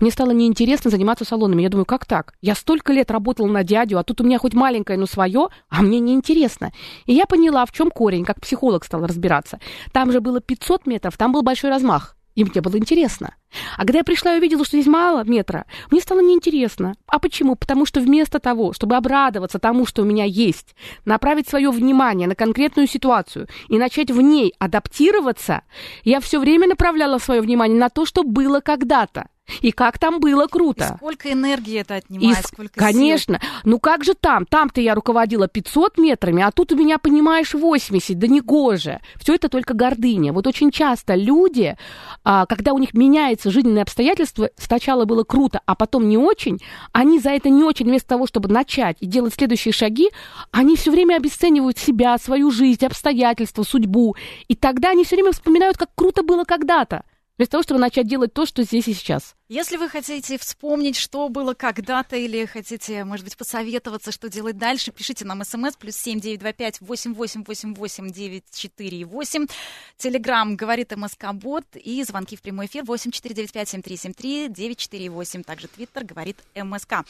S2: Мне стало неинтересно заниматься салонами. Я думаю, как так? Я столько лет работала на дядю, а тут у меня хоть маленькое, но свое, а мне неинтересно. И я поняла, в чем корень, как психолог стал разбираться. Там же было 500 метров, там был большой размах. И мне было интересно. А когда я пришла и увидела, что здесь мало метра, мне стало неинтересно. А почему? Потому что вместо того, чтобы обрадоваться тому, что у меня есть, направить свое внимание на конкретную ситуацию и начать в ней адаптироваться, я все время направляла свое внимание на то, что было когда-то. И как там было круто.
S1: И сколько энергии это отнимает, и, сколько
S2: Конечно.
S1: Сил.
S2: Ну как же там? Там-то я руководила 500 метрами, а тут у меня, понимаешь, 80. Да не гоже. Все это только гордыня. Вот очень часто люди, а, когда у них меняется жизненные обстоятельства, сначала было круто, а потом не очень, они за это не очень, вместо того, чтобы начать и делать следующие шаги, они все время обесценивают себя, свою жизнь, обстоятельства, судьбу. И тогда они все время вспоминают, как круто было когда-то вместо того, чтобы начать делать то, что здесь и сейчас.
S1: Если вы хотите вспомнить, что было когда-то, или хотите, может быть, посоветоваться, что делать дальше, пишите нам смс плюс семь девять два пять восемь восемь восемь восемь девять четыре восемь. Телеграмм говорит МСК Бот и звонки в прямой эфир восемь четыре девять пять семь три семь три девять четыре восемь. Также Твиттер говорит МСК.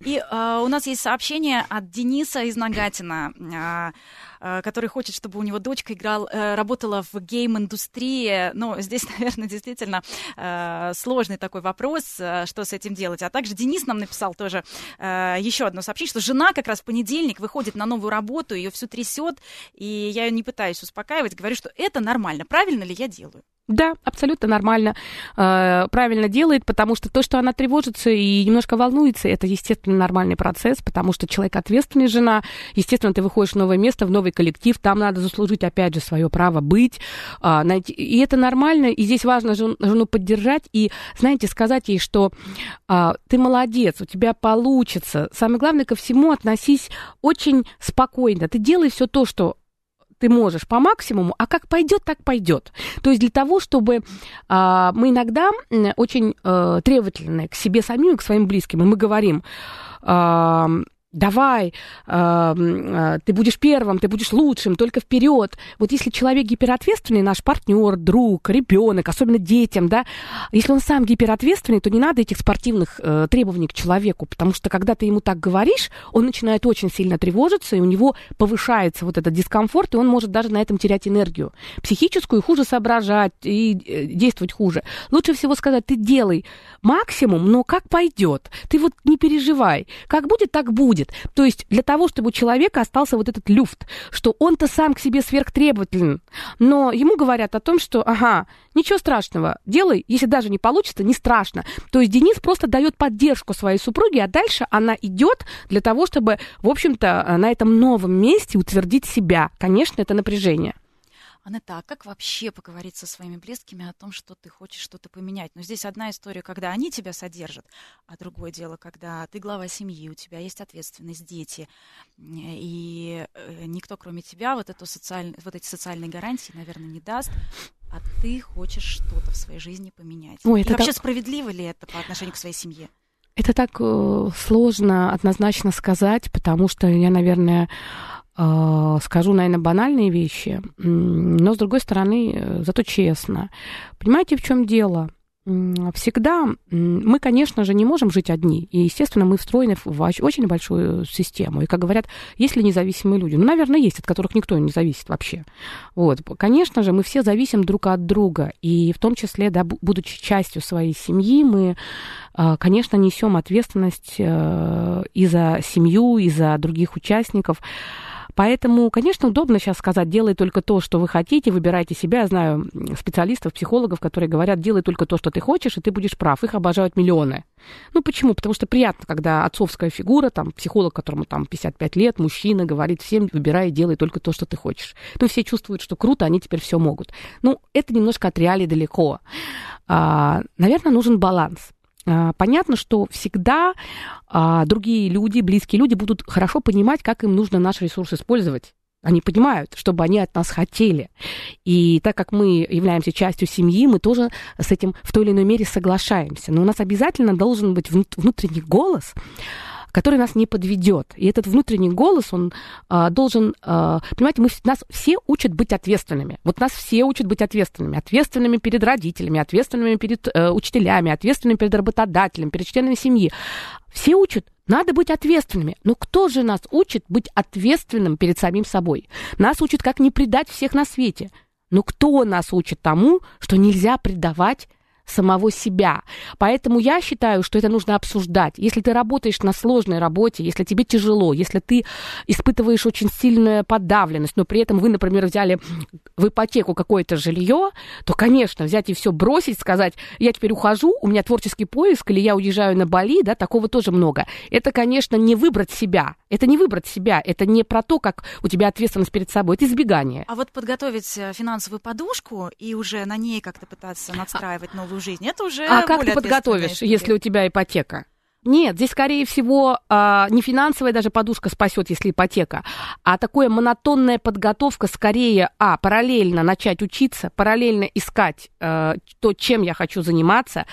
S1: И э, у нас есть сообщение от Дениса из Нагатина. Э, который хочет, чтобы у него дочка играл, э, работала в гейм-индустрии. Но здесь, наверное, действительно э, сложный такой вопрос вопрос, что с этим делать. А также Денис нам написал тоже еще одно сообщение, что жена как раз в понедельник выходит на новую работу, ее все трясет, и я ее не пытаюсь успокаивать, говорю, что это нормально. Правильно ли я делаю?
S2: Да, абсолютно нормально, э, правильно делает, потому что то, что она тревожится и немножко волнуется, это, естественно, нормальный процесс, потому что человек ответственный, жена, естественно, ты выходишь в новое место, в новый коллектив, там надо заслужить, опять же, свое право быть, найти, и это нормально, и здесь важно жен, жену поддержать и, знаете, сказать ей, что э, ты молодец, у тебя получится. Самое главное, ко всему относись очень спокойно, ты делай все то, что ты можешь по максимуму, а как пойдет, так пойдет. То есть для того, чтобы а, мы иногда очень а, требовательны к себе самим и к своим близким, и мы говорим, а, давай, э, э, ты будешь первым, ты будешь лучшим, только вперед. Вот если человек гиперответственный, наш партнер, друг, ребенок, особенно детям, да, если он сам гиперответственный, то не надо этих спортивных э, требований к человеку, потому что когда ты ему так говоришь, он начинает очень сильно тревожиться, и у него повышается вот этот дискомфорт, и он может даже на этом терять энергию психическую, хуже соображать и э, действовать хуже. Лучше всего сказать, ты делай максимум, но как пойдет. Ты вот не переживай. Как будет, так будет будет. То есть для того, чтобы у человека остался вот этот люфт, что он-то сам к себе сверхтребователен, но ему говорят о том, что, ага, ничего страшного, делай, если даже не получится, не страшно. То есть Денис просто дает поддержку своей супруге, а дальше она идет для того, чтобы, в общем-то, на этом новом месте утвердить себя. Конечно, это напряжение.
S1: Анетта, а как вообще поговорить со своими близкими о том, что ты хочешь что-то поменять? Но ну, здесь одна история, когда они тебя содержат, а другое дело, когда ты глава семьи, у тебя есть ответственность, дети, и э, никто, кроме тебя, вот, эту социаль... вот эти социальные гарантии, наверное, не даст а ты хочешь что-то в своей жизни поменять. Ой, это и вообще так... справедливо ли это по отношению к своей семье?
S2: Это так э, сложно однозначно сказать, потому что я, наверное, а, скажу, наверное, банальные вещи, но, с другой стороны, э, зато честно. Понимаете, в чем дело? Всегда мы, конечно же, не можем жить одни. И, естественно, мы встроены в очень большую систему. И, как говорят, есть ли независимые люди? Ну, наверное, есть, от которых никто не зависит вообще. Вот. Конечно же, мы все зависим друг от друга. И в том числе, да, будучи частью своей семьи, мы, а, конечно, несем ответственность э, и за семью, и за других участников. Поэтому, конечно, удобно сейчас сказать, делай только то, что вы хотите, выбирайте себя. Я знаю специалистов, психологов, которые говорят, делай только то, что ты хочешь, и ты будешь прав. Их обожают миллионы. Ну, почему? Потому что приятно, когда отцовская фигура, там, психолог, которому там 55 лет, мужчина, говорит всем, выбирай, делай только то, что ты хочешь. Ну, все чувствуют, что круто, они теперь все могут. Ну, это немножко от реалий далеко. А, наверное, нужен баланс. А, понятно, что всегда а, другие люди, близкие люди будут хорошо понимать, как им нужно наш ресурс использовать. Они понимают, чтобы они от нас хотели. И так как мы являемся частью семьи, мы тоже с этим в той или иной мере соглашаемся. Но у нас обязательно должен быть внутренний голос, который нас не подведет. И этот внутренний голос, он а, должен, а, понимаете, мы, нас все учат быть ответственными. Вот нас все учат быть ответственными. Ответственными перед родителями, ответственными перед э, учителями, ответственными перед работодателем, перед членами семьи. Все учат, надо быть ответственными. Но кто же нас учит быть ответственным перед самим собой? Нас учат, как не предать всех на свете. Но кто нас учит тому, что нельзя предавать самого себя. Поэтому я считаю, что это нужно обсуждать. Если ты работаешь на сложной работе, если тебе тяжело, если ты испытываешь очень сильную подавленность, но при этом вы, например, взяли в ипотеку какое-то жилье, то, конечно, взять и все бросить, сказать, я теперь ухожу, у меня творческий поиск, или я уезжаю на Бали, да, такого тоже много. Это, конечно, не выбрать себя. Это не выбрать себя. Это не про то, как у тебя ответственность перед собой. Это избегание.
S1: А вот подготовить э, финансовую подушку и уже на ней как-то пытаться надстраивать новую жизнь, это уже
S2: А как ты подготовишь, если у тебя ипотека? Нет, здесь, скорее всего, а, не финансовая даже подушка спасет, если ипотека, а такая монотонная подготовка скорее, а, параллельно начать учиться, параллельно искать э, то, чем я хочу заниматься,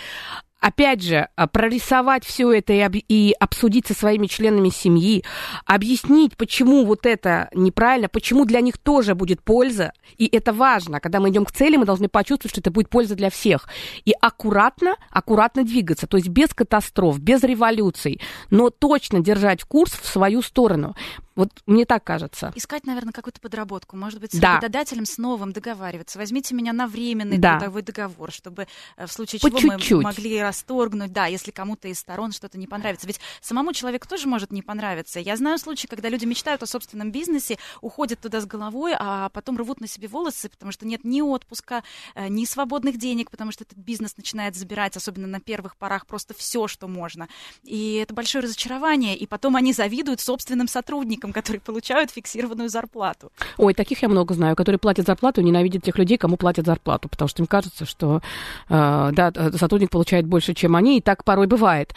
S2: опять же, а, прорисовать все это и, об, и обсудить со своими членами семьи, объяснить, почему вот это неправильно, почему для них тоже будет польза. И это важно. Когда мы идем к цели, мы должны почувствовать, что это будет польза для всех. И аккуратно, аккуратно двигаться. То есть без катастроф, без революций, но точно держать курс в свою сторону. Вот мне так кажется.
S1: Искать, наверное, какую-то подработку. Может быть, с
S2: Да.
S1: работодателем с новым договариваться. Возьмите меня на временный
S2: Да.
S1: трудовой договор, чтобы э, в случае
S2: По
S1: чего
S2: чуть-чуть.
S1: мы могли расторгнуть, да, если кому-то из сторон что-то не понравится. Ведь самому человеку тоже может не понравиться. Я знаю случаи, когда люди мечтают о собственном бизнесе, уходят туда с головой, а потом рвут на себе волосы, потому что нет ни отпуска, э, ни свободных денег, потому что этот бизнес начинает забирать, особенно на первых порах, просто все, что можно. И это большое разочарование. И потом они завидуют собственным сотрудникам, которые получают фиксированную зарплату.
S2: Ой, таких я много знаю, которые платят зарплату и ненавидят тех людей, кому платят зарплату, потому что им кажется, что э, да, э, сотрудник получает больше, чем они, и так порой бывает.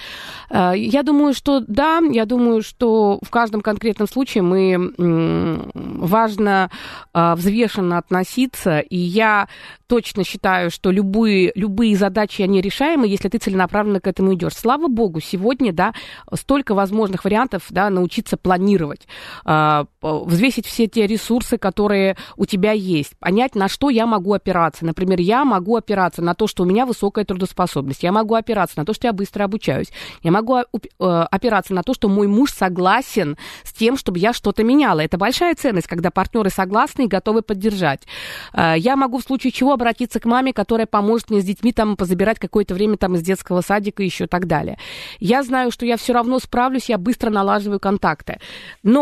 S2: Э, я думаю, что да, я думаю, что в каждом конкретном случае мы м, важно э, взвешенно относиться, и я точно считаю, что любые, любые задачи, они решаемы, если ты целенаправленно к этому идешь. Слава богу, сегодня, да, столько возможных вариантов, да, научиться планировать, взвесить все те ресурсы, которые у тебя есть, понять, на что я могу опираться. Например, я могу опираться на то, что у меня высокая трудоспособность, я могу опираться на то, что я быстро обучаюсь, я могу а, э, опираться на то, что мой муж согласен с тем, чтобы я что-то меняла. Это большая ценность, когда партнеры согласны и готовы поддержать. Э, Я могу в случае чего обратиться к маме, которая поможет мне с детьми там позабирать какое-то время там из детского садика и еще так далее. Я знаю, что я все равно справлюсь, я быстро налаживаю контакты. Но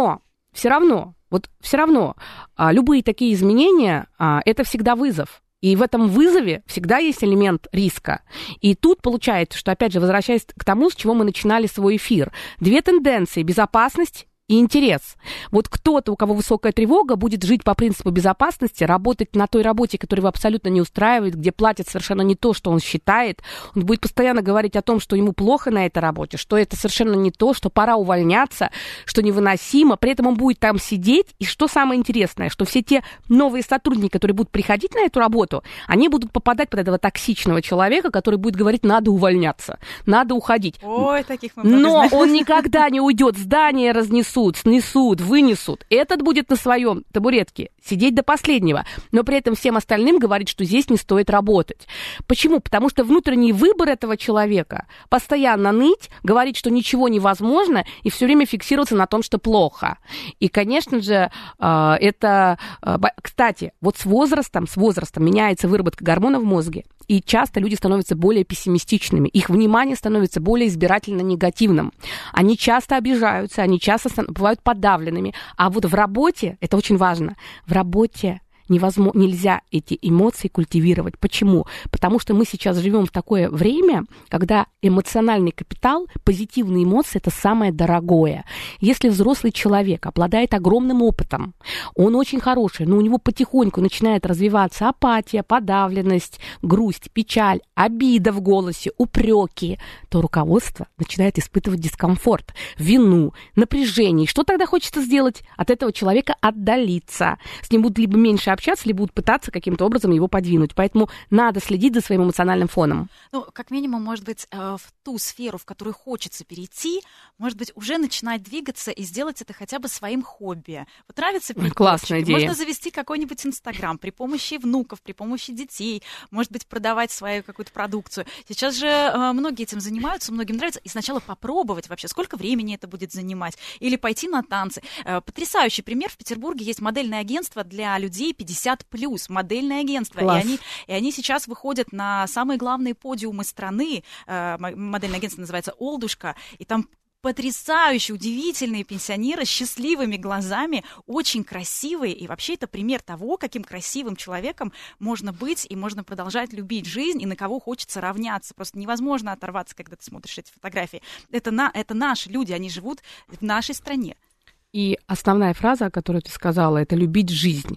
S2: все равно, вот все равно, а, любые такие изменения, а, это всегда вызов. И в этом вызове всегда есть элемент риска. И тут получается, что, опять же, возвращаясь к тому, с чего мы начинали свой эфир, две тенденции – безопасность и интерес. Вот кто-то, у кого высокая тревога, будет жить по принципу безопасности, работать на той работе, которая его абсолютно не устраивает, где платят совершенно не то, что он считает. Он будет постоянно говорить о том, что ему плохо на этой работе, что это совершенно не то, что пора увольняться, что невыносимо. При этом он будет там сидеть. И что самое интересное, что все те новые сотрудники, которые будут приходить на эту работу, они будут попадать под этого токсичного человека, который будет говорить, надо увольняться, надо уходить.
S1: Ой, таких мы
S2: Но
S1: знаем.
S2: он никогда не уйдет. Здание разнесут, снесут, вынесут. Этот будет на своем табуретке сидеть до последнего. Но при этом всем остальным говорит, что здесь не стоит работать. Почему? Потому что внутренний выбор этого человека постоянно ныть, говорить, что ничего невозможно, и все время фиксироваться на том, что плохо. И, конечно же, э, это... бо- Кстати, вот с возрастом, с возрастом меняется выработка гормонов в мозге, и часто люди становятся более пессимистичными, их внимание становится более избирательно негативным. Они часто обижаются, они часто бывают подавленными. А вот в работе, это очень важно, в работе невозможно, нельзя эти эмоции культивировать. Почему? Потому что мы сейчас живем в такое время, когда эмоциональный капитал, позитивные эмоции это самое дорогое. Если взрослый человек обладает огромным опытом, он очень хороший, но у него потихоньку начинает развиваться апатия, подавленность, грусть, печаль, обида в голосе, упреки, то руководство начинает испытывать дискомфорт, вину, напряжение. И Что тогда хочется сделать? От этого человека отдалиться. С ним будут либо меньше общаться, либо будут пытаться каким-то образом его подвинуть. Поэтому надо следить за своим эмоциональным фоном.
S1: Ну, как минимум, может быть, э, в ту сферу, в которую хочется перейти, может быть, уже начинать двигаться и сделать это хотя бы своим хобби. Вот нравится петь
S2: классная идея.
S1: Можно завести какой-нибудь Инстаграм при помощи внуков, при помощи детей, может быть, продавать свою какую-то продукцию. Сейчас же э, многие этим занимаются, многим нравится. И сначала попробовать вообще, сколько времени это будет занимать. Или пойти на танцы. Э, Потрясающий пример. В Петербурге есть модельное агентство для людей 50+. Модельное агентство.
S2: Класс.
S1: И они и они сейчас выходят на самые главные подиумы страны. Э, Модельное агентство называется «Олдушка», и там потрясающие, удивительные пенсионеры с счастливыми глазами, очень красивые. И вообще это пример того, каким красивым человеком можно быть и можно продолжать любить жизнь, и на кого хочется равняться. Просто невозможно оторваться, когда ты смотришь эти фотографии. Это, на, это наши люди, они живут в нашей стране.
S2: И основная фраза, которую ты сказала, это любить жизнь.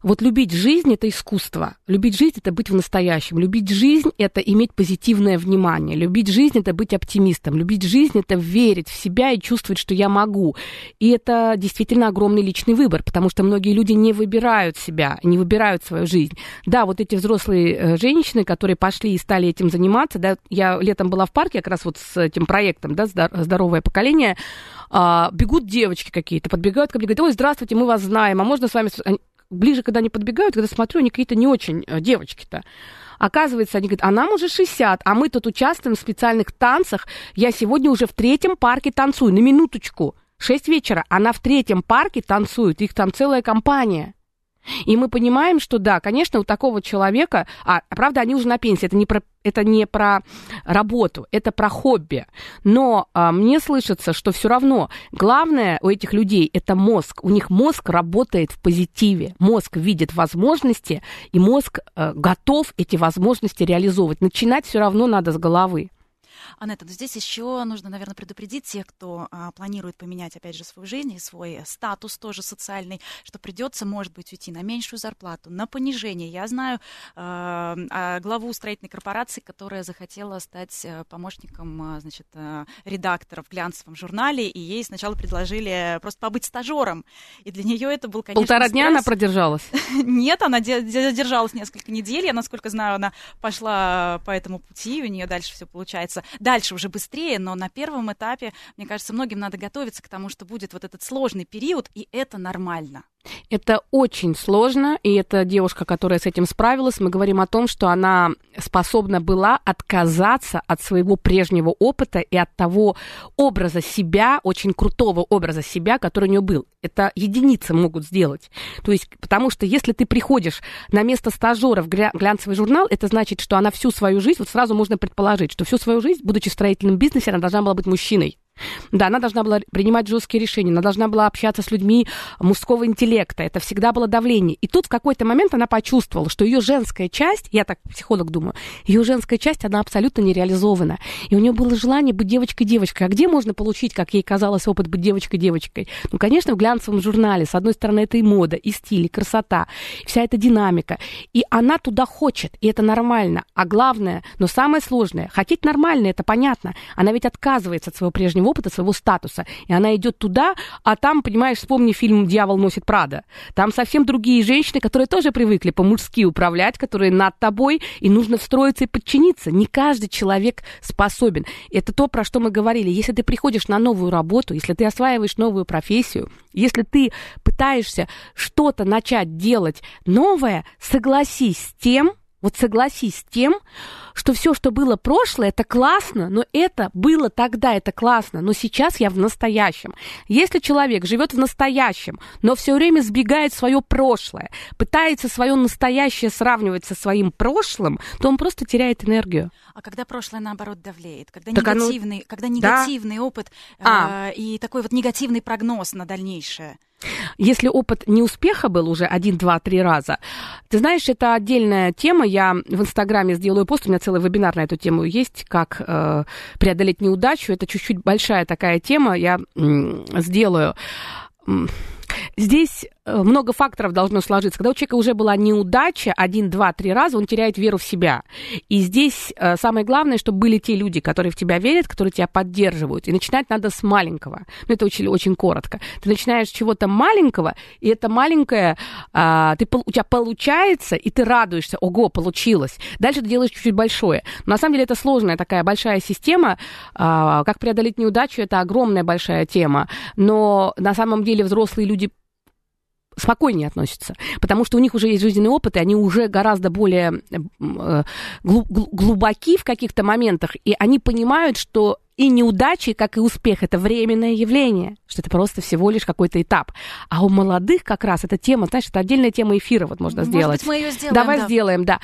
S2: Вот любить жизнь это искусство. Любить жизнь это быть в настоящем. Любить жизнь это иметь позитивное внимание. Любить жизнь это быть оптимистом. Любить жизнь это верить в себя и чувствовать, что я могу. И это действительно огромный личный выбор, потому что многие люди не выбирают себя, не выбирают свою жизнь. Да, вот эти взрослые э, женщины, которые пошли и стали этим заниматься, да, я летом была в парке как раз вот с этим проектом, да, «Здор- здоровое поколение, а, бегут девочки какие-то, подбегают ко мне, говорят, ой, здравствуйте, мы вас знаем, а можно с вами... с-» Они- Ближе, когда они подбегают, когда смотрю, они какие-то не очень э, девочки-то. Оказывается, они говорят, а нам уже 60, а мы тут участвуем в специальных танцах. Я сегодня уже в третьем парке танцую, на минуточку. 6 вечера, она в третьем парке танцует, их там целая компания. И мы понимаем, что да, конечно, у такого человека, а правда, они уже на пенсии, это не про, это не про работу, это про хобби. Но а, мне слышится, что все равно главное у этих людей это мозг. У них мозг работает в позитиве. Мозг видит возможности, и мозг а, готов эти возможности реализовывать. Начинать все равно надо с головы.
S1: Анетта, но здесь еще нужно, наверное, предупредить тех, кто а, планирует поменять, опять же, свою жизнь и свой статус тоже социальный, что придется, может быть, уйти на меньшую зарплату, на понижение. Я знаю а, а, главу строительной корпорации, которая захотела стать э, помощником, а, значит, а, редактора в глянцевом журнале, и ей сначала предложили просто побыть стажером. И для нее это был, конечно,
S2: Полтора
S1: стресс.
S2: дня она продержалась?
S1: Нет, она держалась несколько недель. Я, насколько знаю, она пошла по этому пути, у нее дальше все получается дальше уже быстрее, но на первом этапе, мне кажется, многим надо готовиться к тому, что будет вот этот сложный период, и это нормально.
S2: Это очень сложно, и эта девушка, которая с этим справилась, мы говорим о том, что она способна была отказаться от своего прежнего опыта и от того образа себя, очень крутого образа себя, который у нее был. Это единицы могут сделать. То есть, потому что если ты приходишь на место стажера в глянцевый журнал, это значит, что она всю свою жизнь, вот сразу можно предположить, что всю свою жизнь, будучи в строительном бизнесе, она должна была быть мужчиной. Да, она должна была принимать жесткие решения, она должна была общаться с людьми мужского интеллекта, это всегда было давление. И тут в какой-то момент она почувствовала, что ее женская часть, я так психолог думаю, ее женская часть, она абсолютно не реализована. И у нее было желание быть девочкой-девочкой. А где можно получить, как ей казалось, опыт быть девочкой-девочкой? Ну, конечно, в глянцевом журнале. С одной стороны, это и мода, и стиль, и красота, вся эта динамика. И она туда хочет, и это нормально. А главное, но самое сложное, хотеть нормально, это понятно. Она ведь отказывается от своего прежнего своего опыта, своего статуса. И она идет туда, а там, понимаешь, вспомни фильм «Дьявол носит Прада». Там совсем другие женщины, которые тоже привыкли по-мужски управлять, которые над тобой, и нужно встроиться и подчиниться. Не каждый человек способен. Это то, про что мы говорили. Если ты приходишь на новую работу, если ты осваиваешь новую профессию, если ты пытаешься что-то начать делать новое, согласись с тем, вот согласись с тем, что все, что было прошлое, это классно, но это было тогда, это классно, но сейчас я в настоящем. Если человек живет в настоящем, но все время сбегает свое прошлое, пытается свое настоящее сравнивать со своим прошлым, то он просто теряет энергию.
S1: А когда прошлое, наоборот, давлеет, когда так негативный, оно... когда негативный да? опыт а. э, и такой вот негативный прогноз на дальнейшее.
S2: Если опыт неуспеха был уже один, два, три раза, ты знаешь, это отдельная тема. Я в Инстаграме сделаю пост, у меня целый вебинар на эту тему есть, как э, преодолеть неудачу. Это чуть-чуть большая такая тема, я э, сделаю. Здесь много факторов должно сложиться. Когда у человека уже была неудача один, два, три раза, он теряет веру в себя. И здесь э, самое главное, чтобы были те люди, которые в тебя верят, которые тебя поддерживают. И начинать надо с маленького. Ну, это очень, очень коротко. Ты начинаешь с чего-то маленького, и это маленькое а, ты, у тебя получается, и ты радуешься, ого, получилось. Дальше ты делаешь чуть-чуть большое. Но на самом деле это сложная такая большая система. А, как преодолеть неудачу, это огромная большая тема. Но на самом деле взрослые люди спокойнее относятся, потому что у них уже есть жизненный опыт, и они уже гораздо более э, глубоки в каких-то моментах, и они понимают, что и неудачи, как и успех, это временное явление, что это просто всего лишь какой-то этап. А у молодых как раз эта тема, знаешь, это отдельная тема эфира вот можно
S1: Может
S2: сделать.
S1: Быть, мы ее сделаем,
S2: Давай
S1: да.
S2: сделаем, да.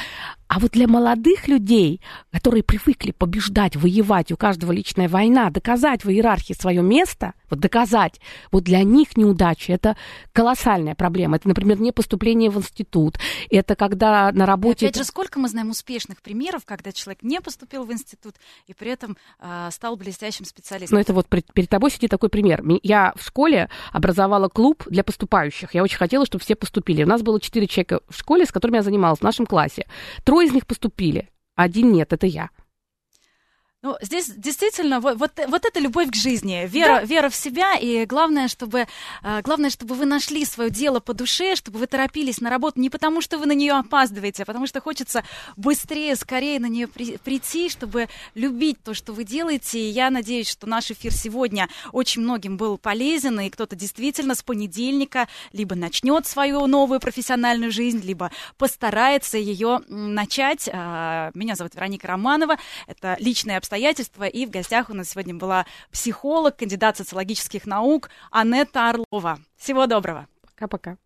S2: А вот для молодых людей, которые привыкли побеждать, воевать, у каждого личная война, доказать в иерархии свое место, вот доказать, вот для них неудача – это колоссальная проблема. Это, например, не поступление в институт, это когда на работе...
S1: И опять же, сколько мы знаем успешных примеров, когда человек не поступил в институт и при этом э, стал блестящим специалистом.
S2: Ну, это вот перед тобой сидит такой пример. Я в школе образовала клуб для поступающих. Я очень хотела, чтобы все поступили. У нас было четыре человека в школе, с которыми я занималась, в нашем классе. Трое из них поступили, один нет, это я.
S1: Ну, здесь действительно вот, вот, вот это любовь к жизни, вера, да. вера в себя, и главное чтобы, э, главное, чтобы вы нашли свое дело по душе, чтобы вы торопились на работу не потому, что вы на нее опаздываете, а потому что хочется быстрее, скорее на нее при, прийти, чтобы любить то, что вы делаете. И я надеюсь, что наш эфир сегодня очень многим был полезен, и кто-то действительно с понедельника либо начнет свою новую профессиональную жизнь, либо постарается ее начать. А, меня зовут Вероника Романова, это личная обстоятельства обстоятельства. И в гостях у нас сегодня была психолог, кандидат социологических наук Анетта Орлова. Всего доброго.
S2: Пока-пока.